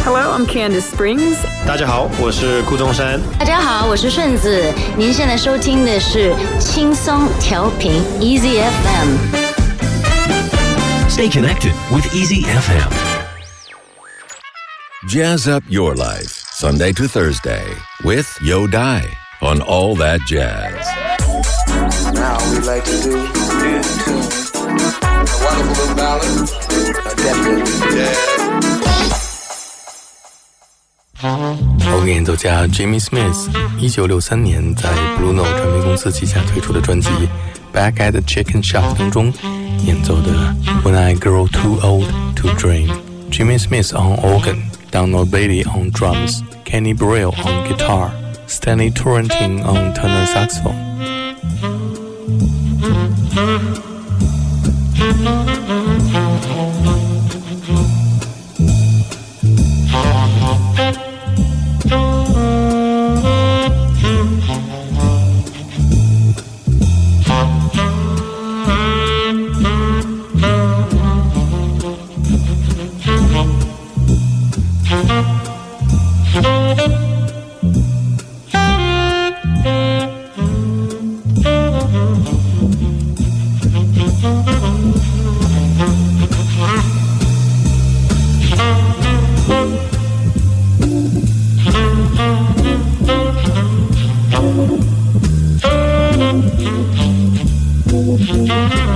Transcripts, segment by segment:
Hello, I'm Candice Springs. 大家好，我是顾中山。大家好，我是顺子。您现在收听的是轻松调频 Easy FM。Stay connected with Easy FM. Jazz up your life Sunday to Thursday with Yo Dai on All That Jazz. Now we like to do two tunes a wonderful little balance. Blue Note 唱片公司旗下推出的专辑《Back at the Chicken Shop》当中演奏的《When I Grow Too Old to Dream》，Jimmy Smith on organ。Donald Bailey on drums, Kenny Braille on guitar, Stanley Torrentine on tenor saxophone oh. Thank mm-hmm. you.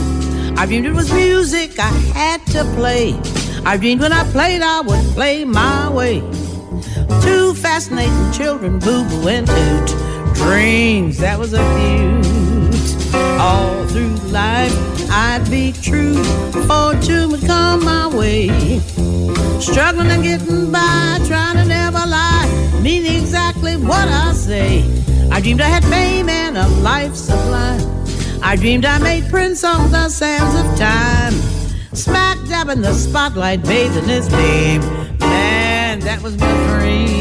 I dreamed it was music I had to play. I dreamed when I played, I would play my way. Two fascinating children, Boo Boo and Toot. Dreams, that was a feud. All through life, I'd be true. Fortune would come my way. Struggling and getting by, trying to never lie. Mean exactly what I say. I dreamed I had fame and a life sublime. I dreamed I made prints on the sands of time. Smack dab in the spotlight, bathing his name. Man, that was my dream.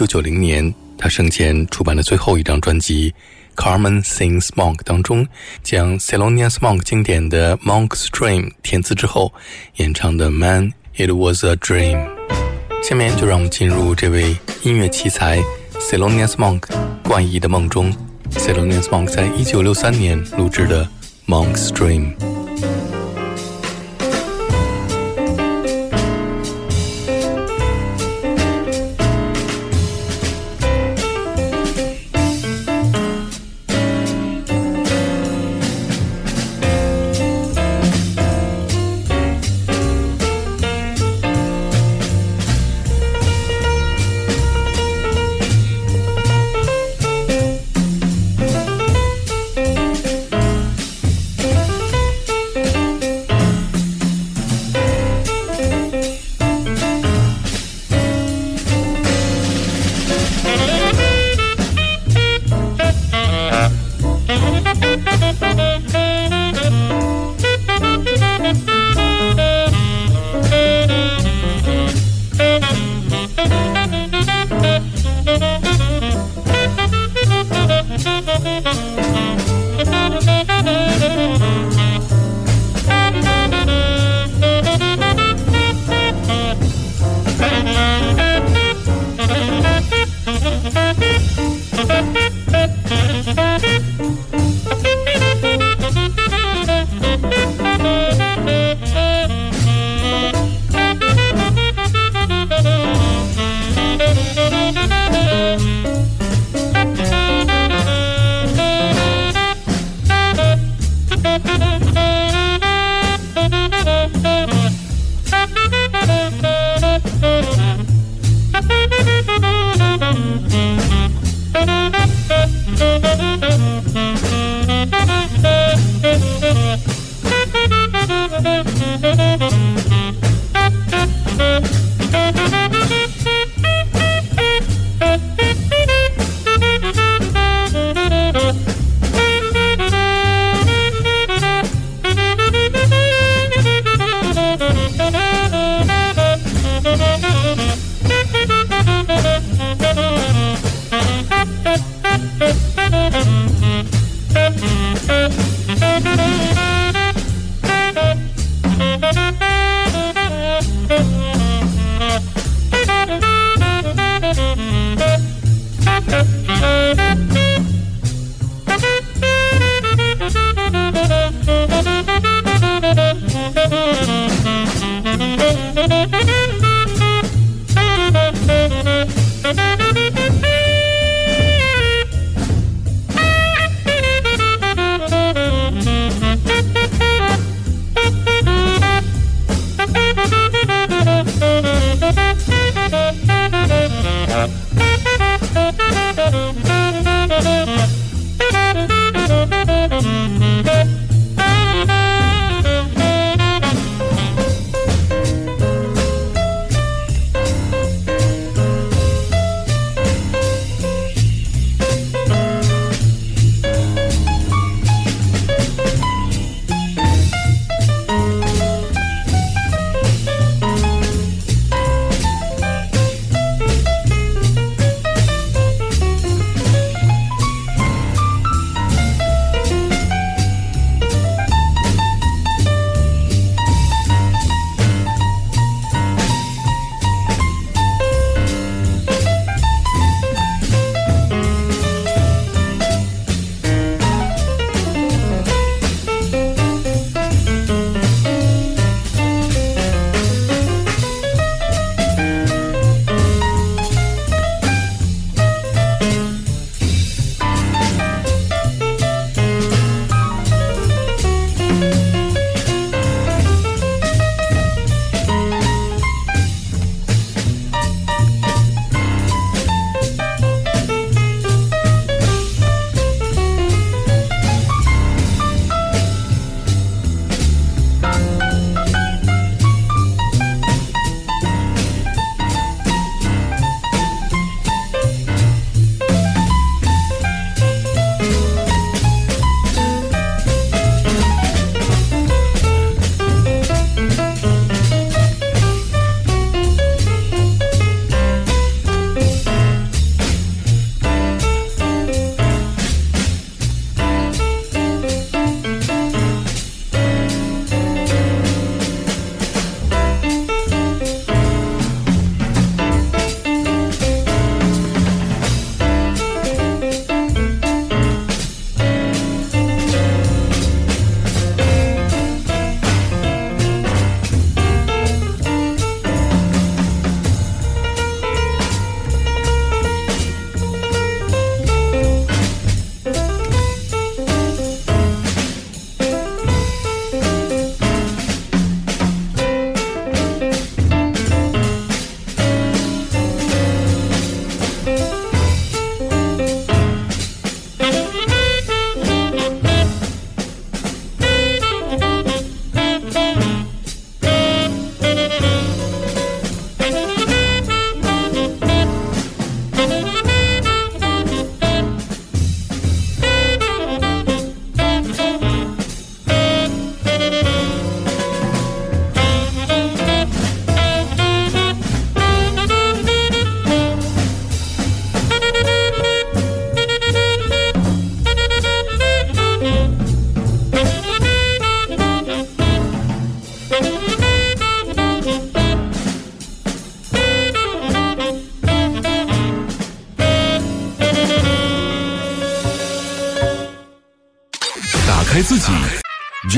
一九九零年，他生前出版的最后一张专辑《Carmen sings Monk》当中，将 c e l o n i u s Monk 经典的《Monk's Dream》填词之后演唱的《Man It Was a Dream》。下面就让我们进入这位音乐奇才 c e l o n i u s Monk 怪异的梦中。c e l o n i u s Monk 在一九六三年录制的《Monk's Dream》。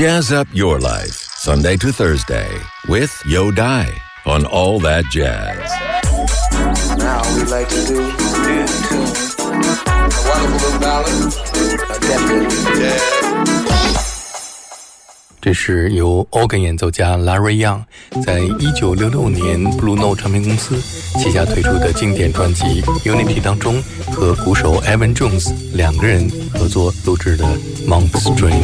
Jazz up your life, Sunday to Thursday, with Yo Die on All That Jazz. Now we like to do, do, a wonderful little ballad, a definite jazz. 这是由 organ 演奏家 Larry Young 在一九六六年 Blue Note 唱片公司旗下推出的经典专辑《Unity》当中，和鼓手 Evan Jones 两个人合作录制的《m o n k s d r e a m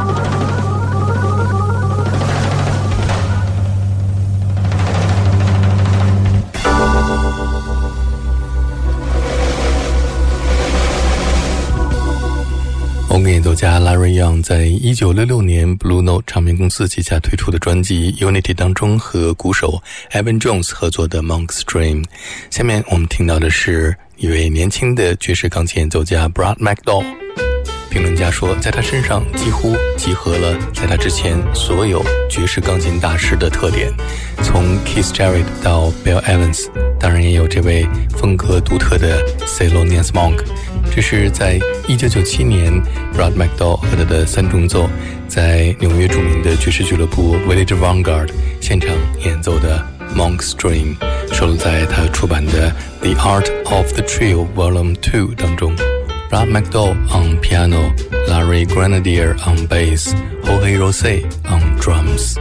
演奏家 Larry Young 在一九六六年 Blu e Note 唱片公司旗下推出的专辑《Unity》当中，和鼓手 Evan Jones 合作的 m o n k s Dream。下面我们听到的是一位年轻的爵士钢琴演奏家 Brad McDowell。评论家说，在他身上几乎集合了在他之前所有爵士钢琴大师的特点，从 Keith Jarrett 到 Bill Evans，当然也有这位风格独特的 c e l o n i e n m o n k 这是在一九九七年，Rod McDowell 和他的三重奏在纽约著名的爵士俱乐部 Village Vanguard 现场演奏的《Monk's Dream》，收录在他出版的《The Art of the Trio Volume Two》当中。Rod McDowell on piano, Larry Grenadier on bass, Jorge Rosé on drums。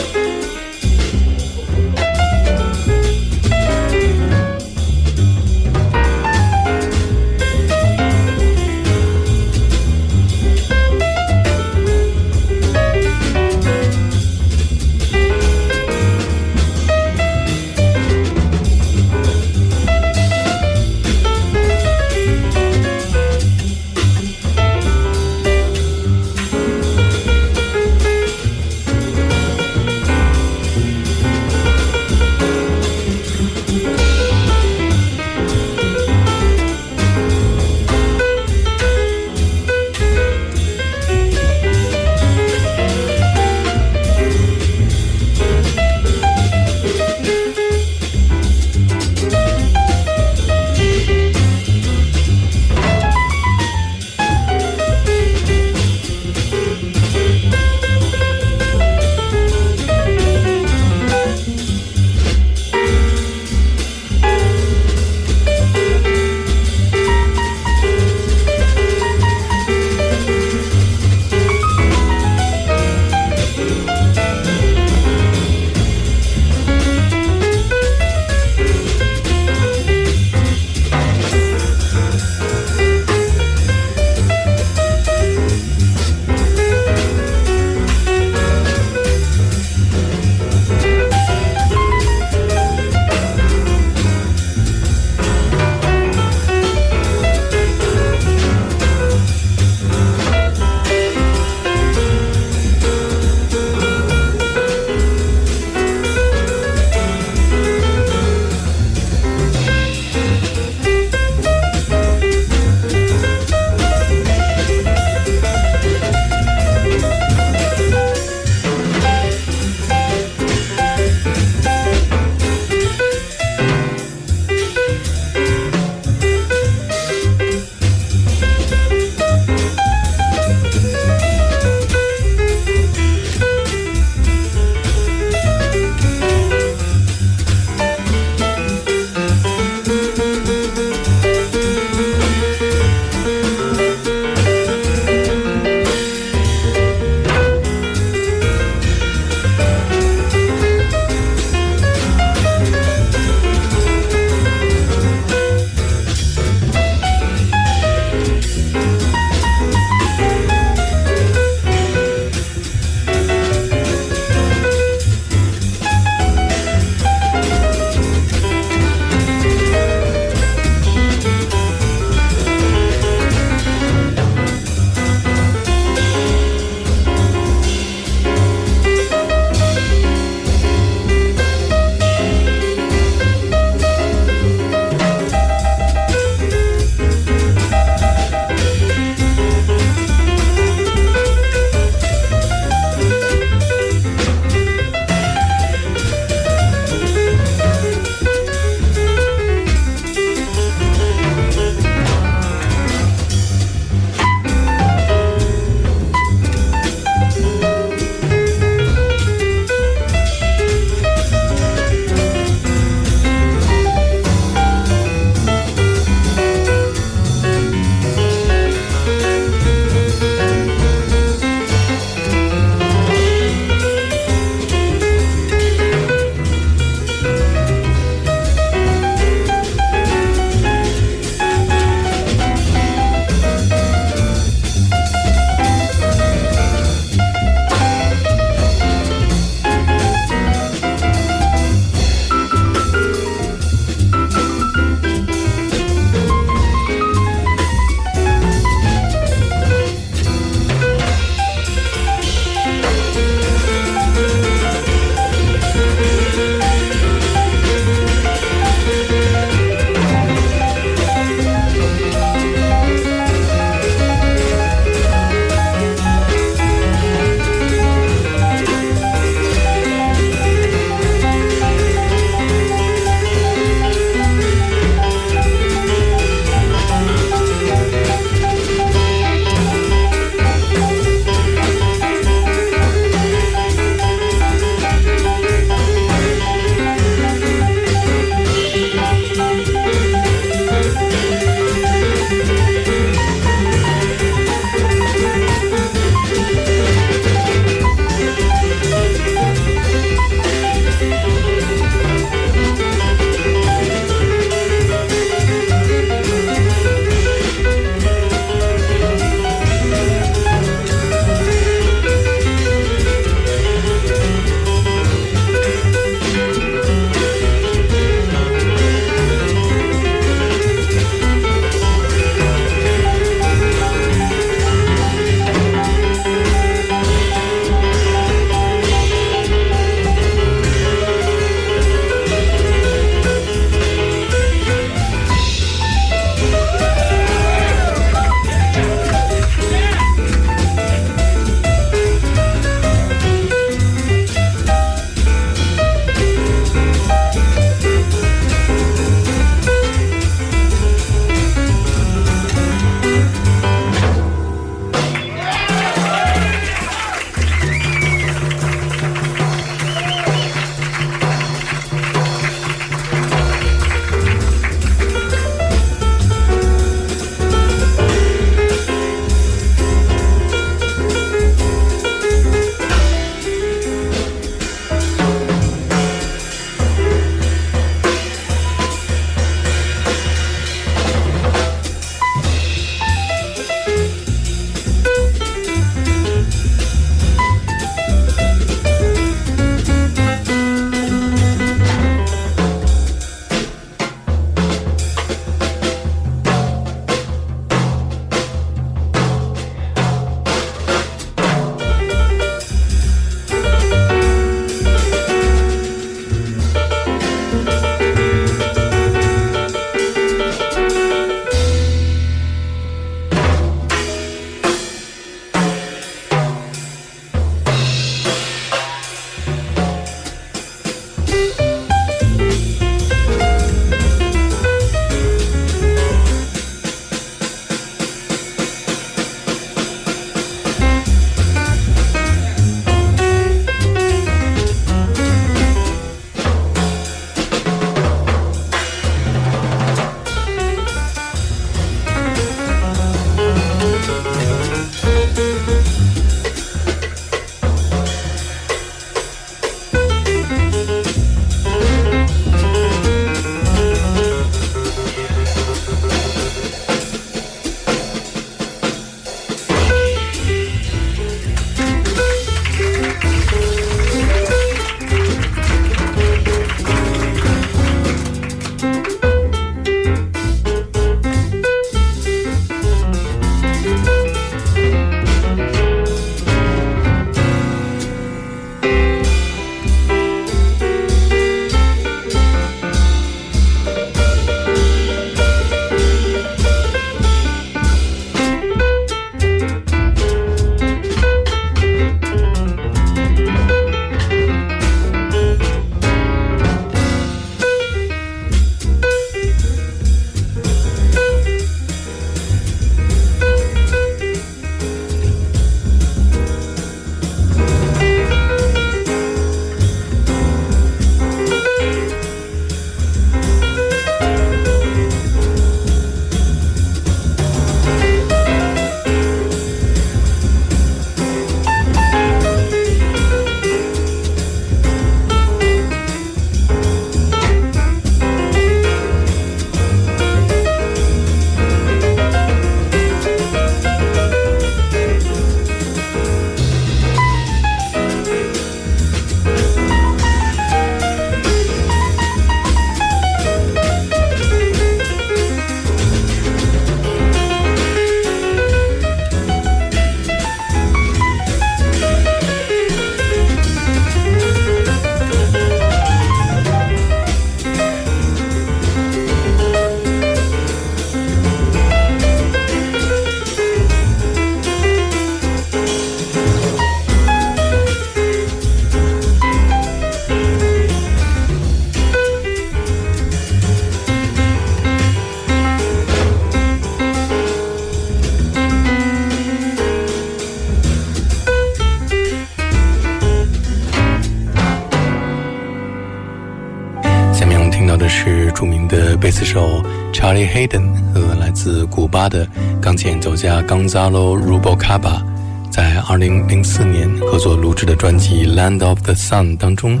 Hayden 和来自古巴的钢琴演奏家 Gonzalo Rubalcaba 在二零零四年合作录制的专辑《Land of the Sun》当中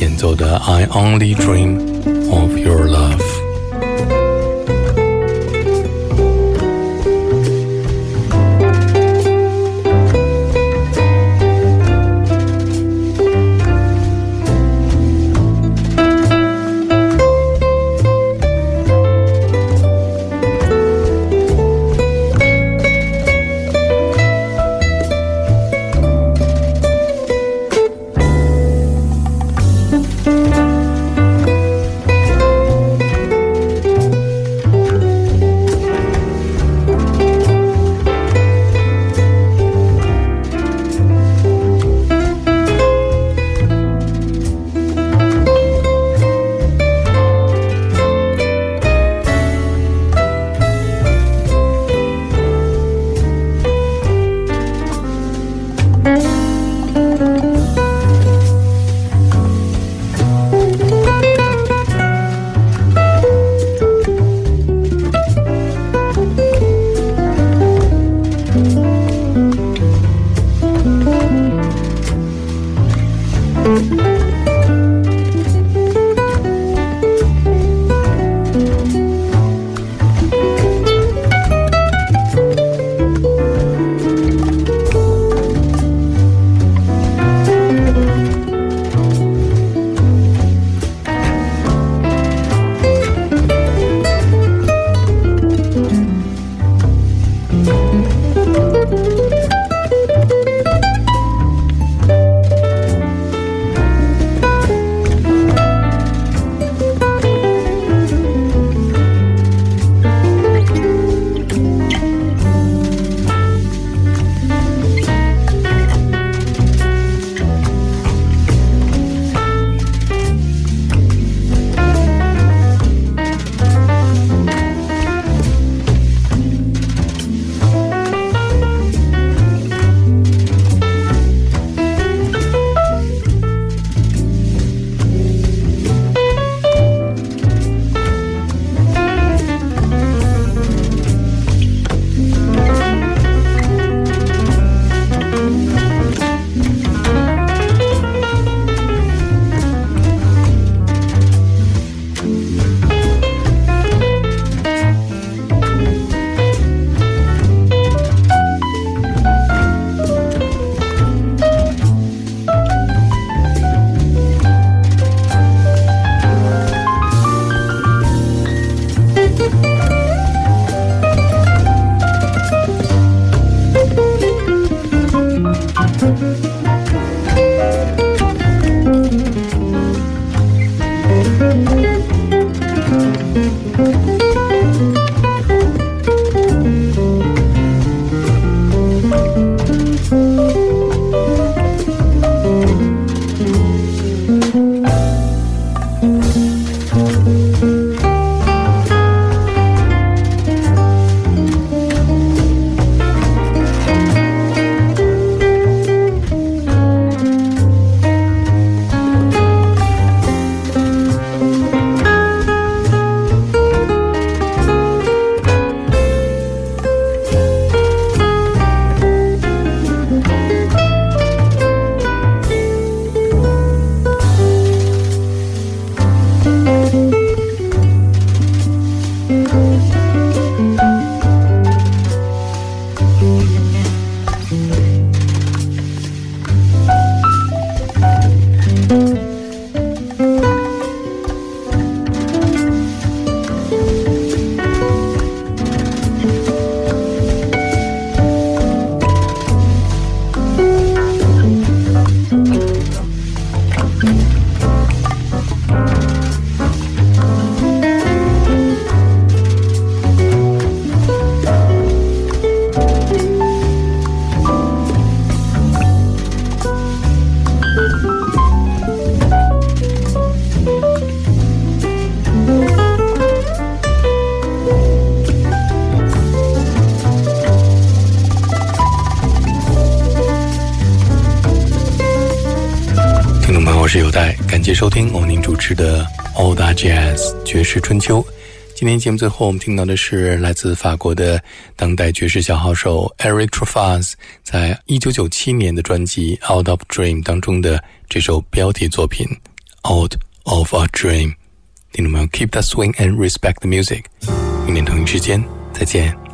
演奏的《I Only Dream of Your Love》。收听欧宁主持的《o l d e Jazz 爵士春秋》。今天节目最后，我们听到的是来自法国的当代爵士小号手 Eric Truffaz 在一九九七年的专辑《Out of Dream》当中的这首标题作品《Out of a Dream》。听众们，Keep that swing and respect the music。明天同一时间再见。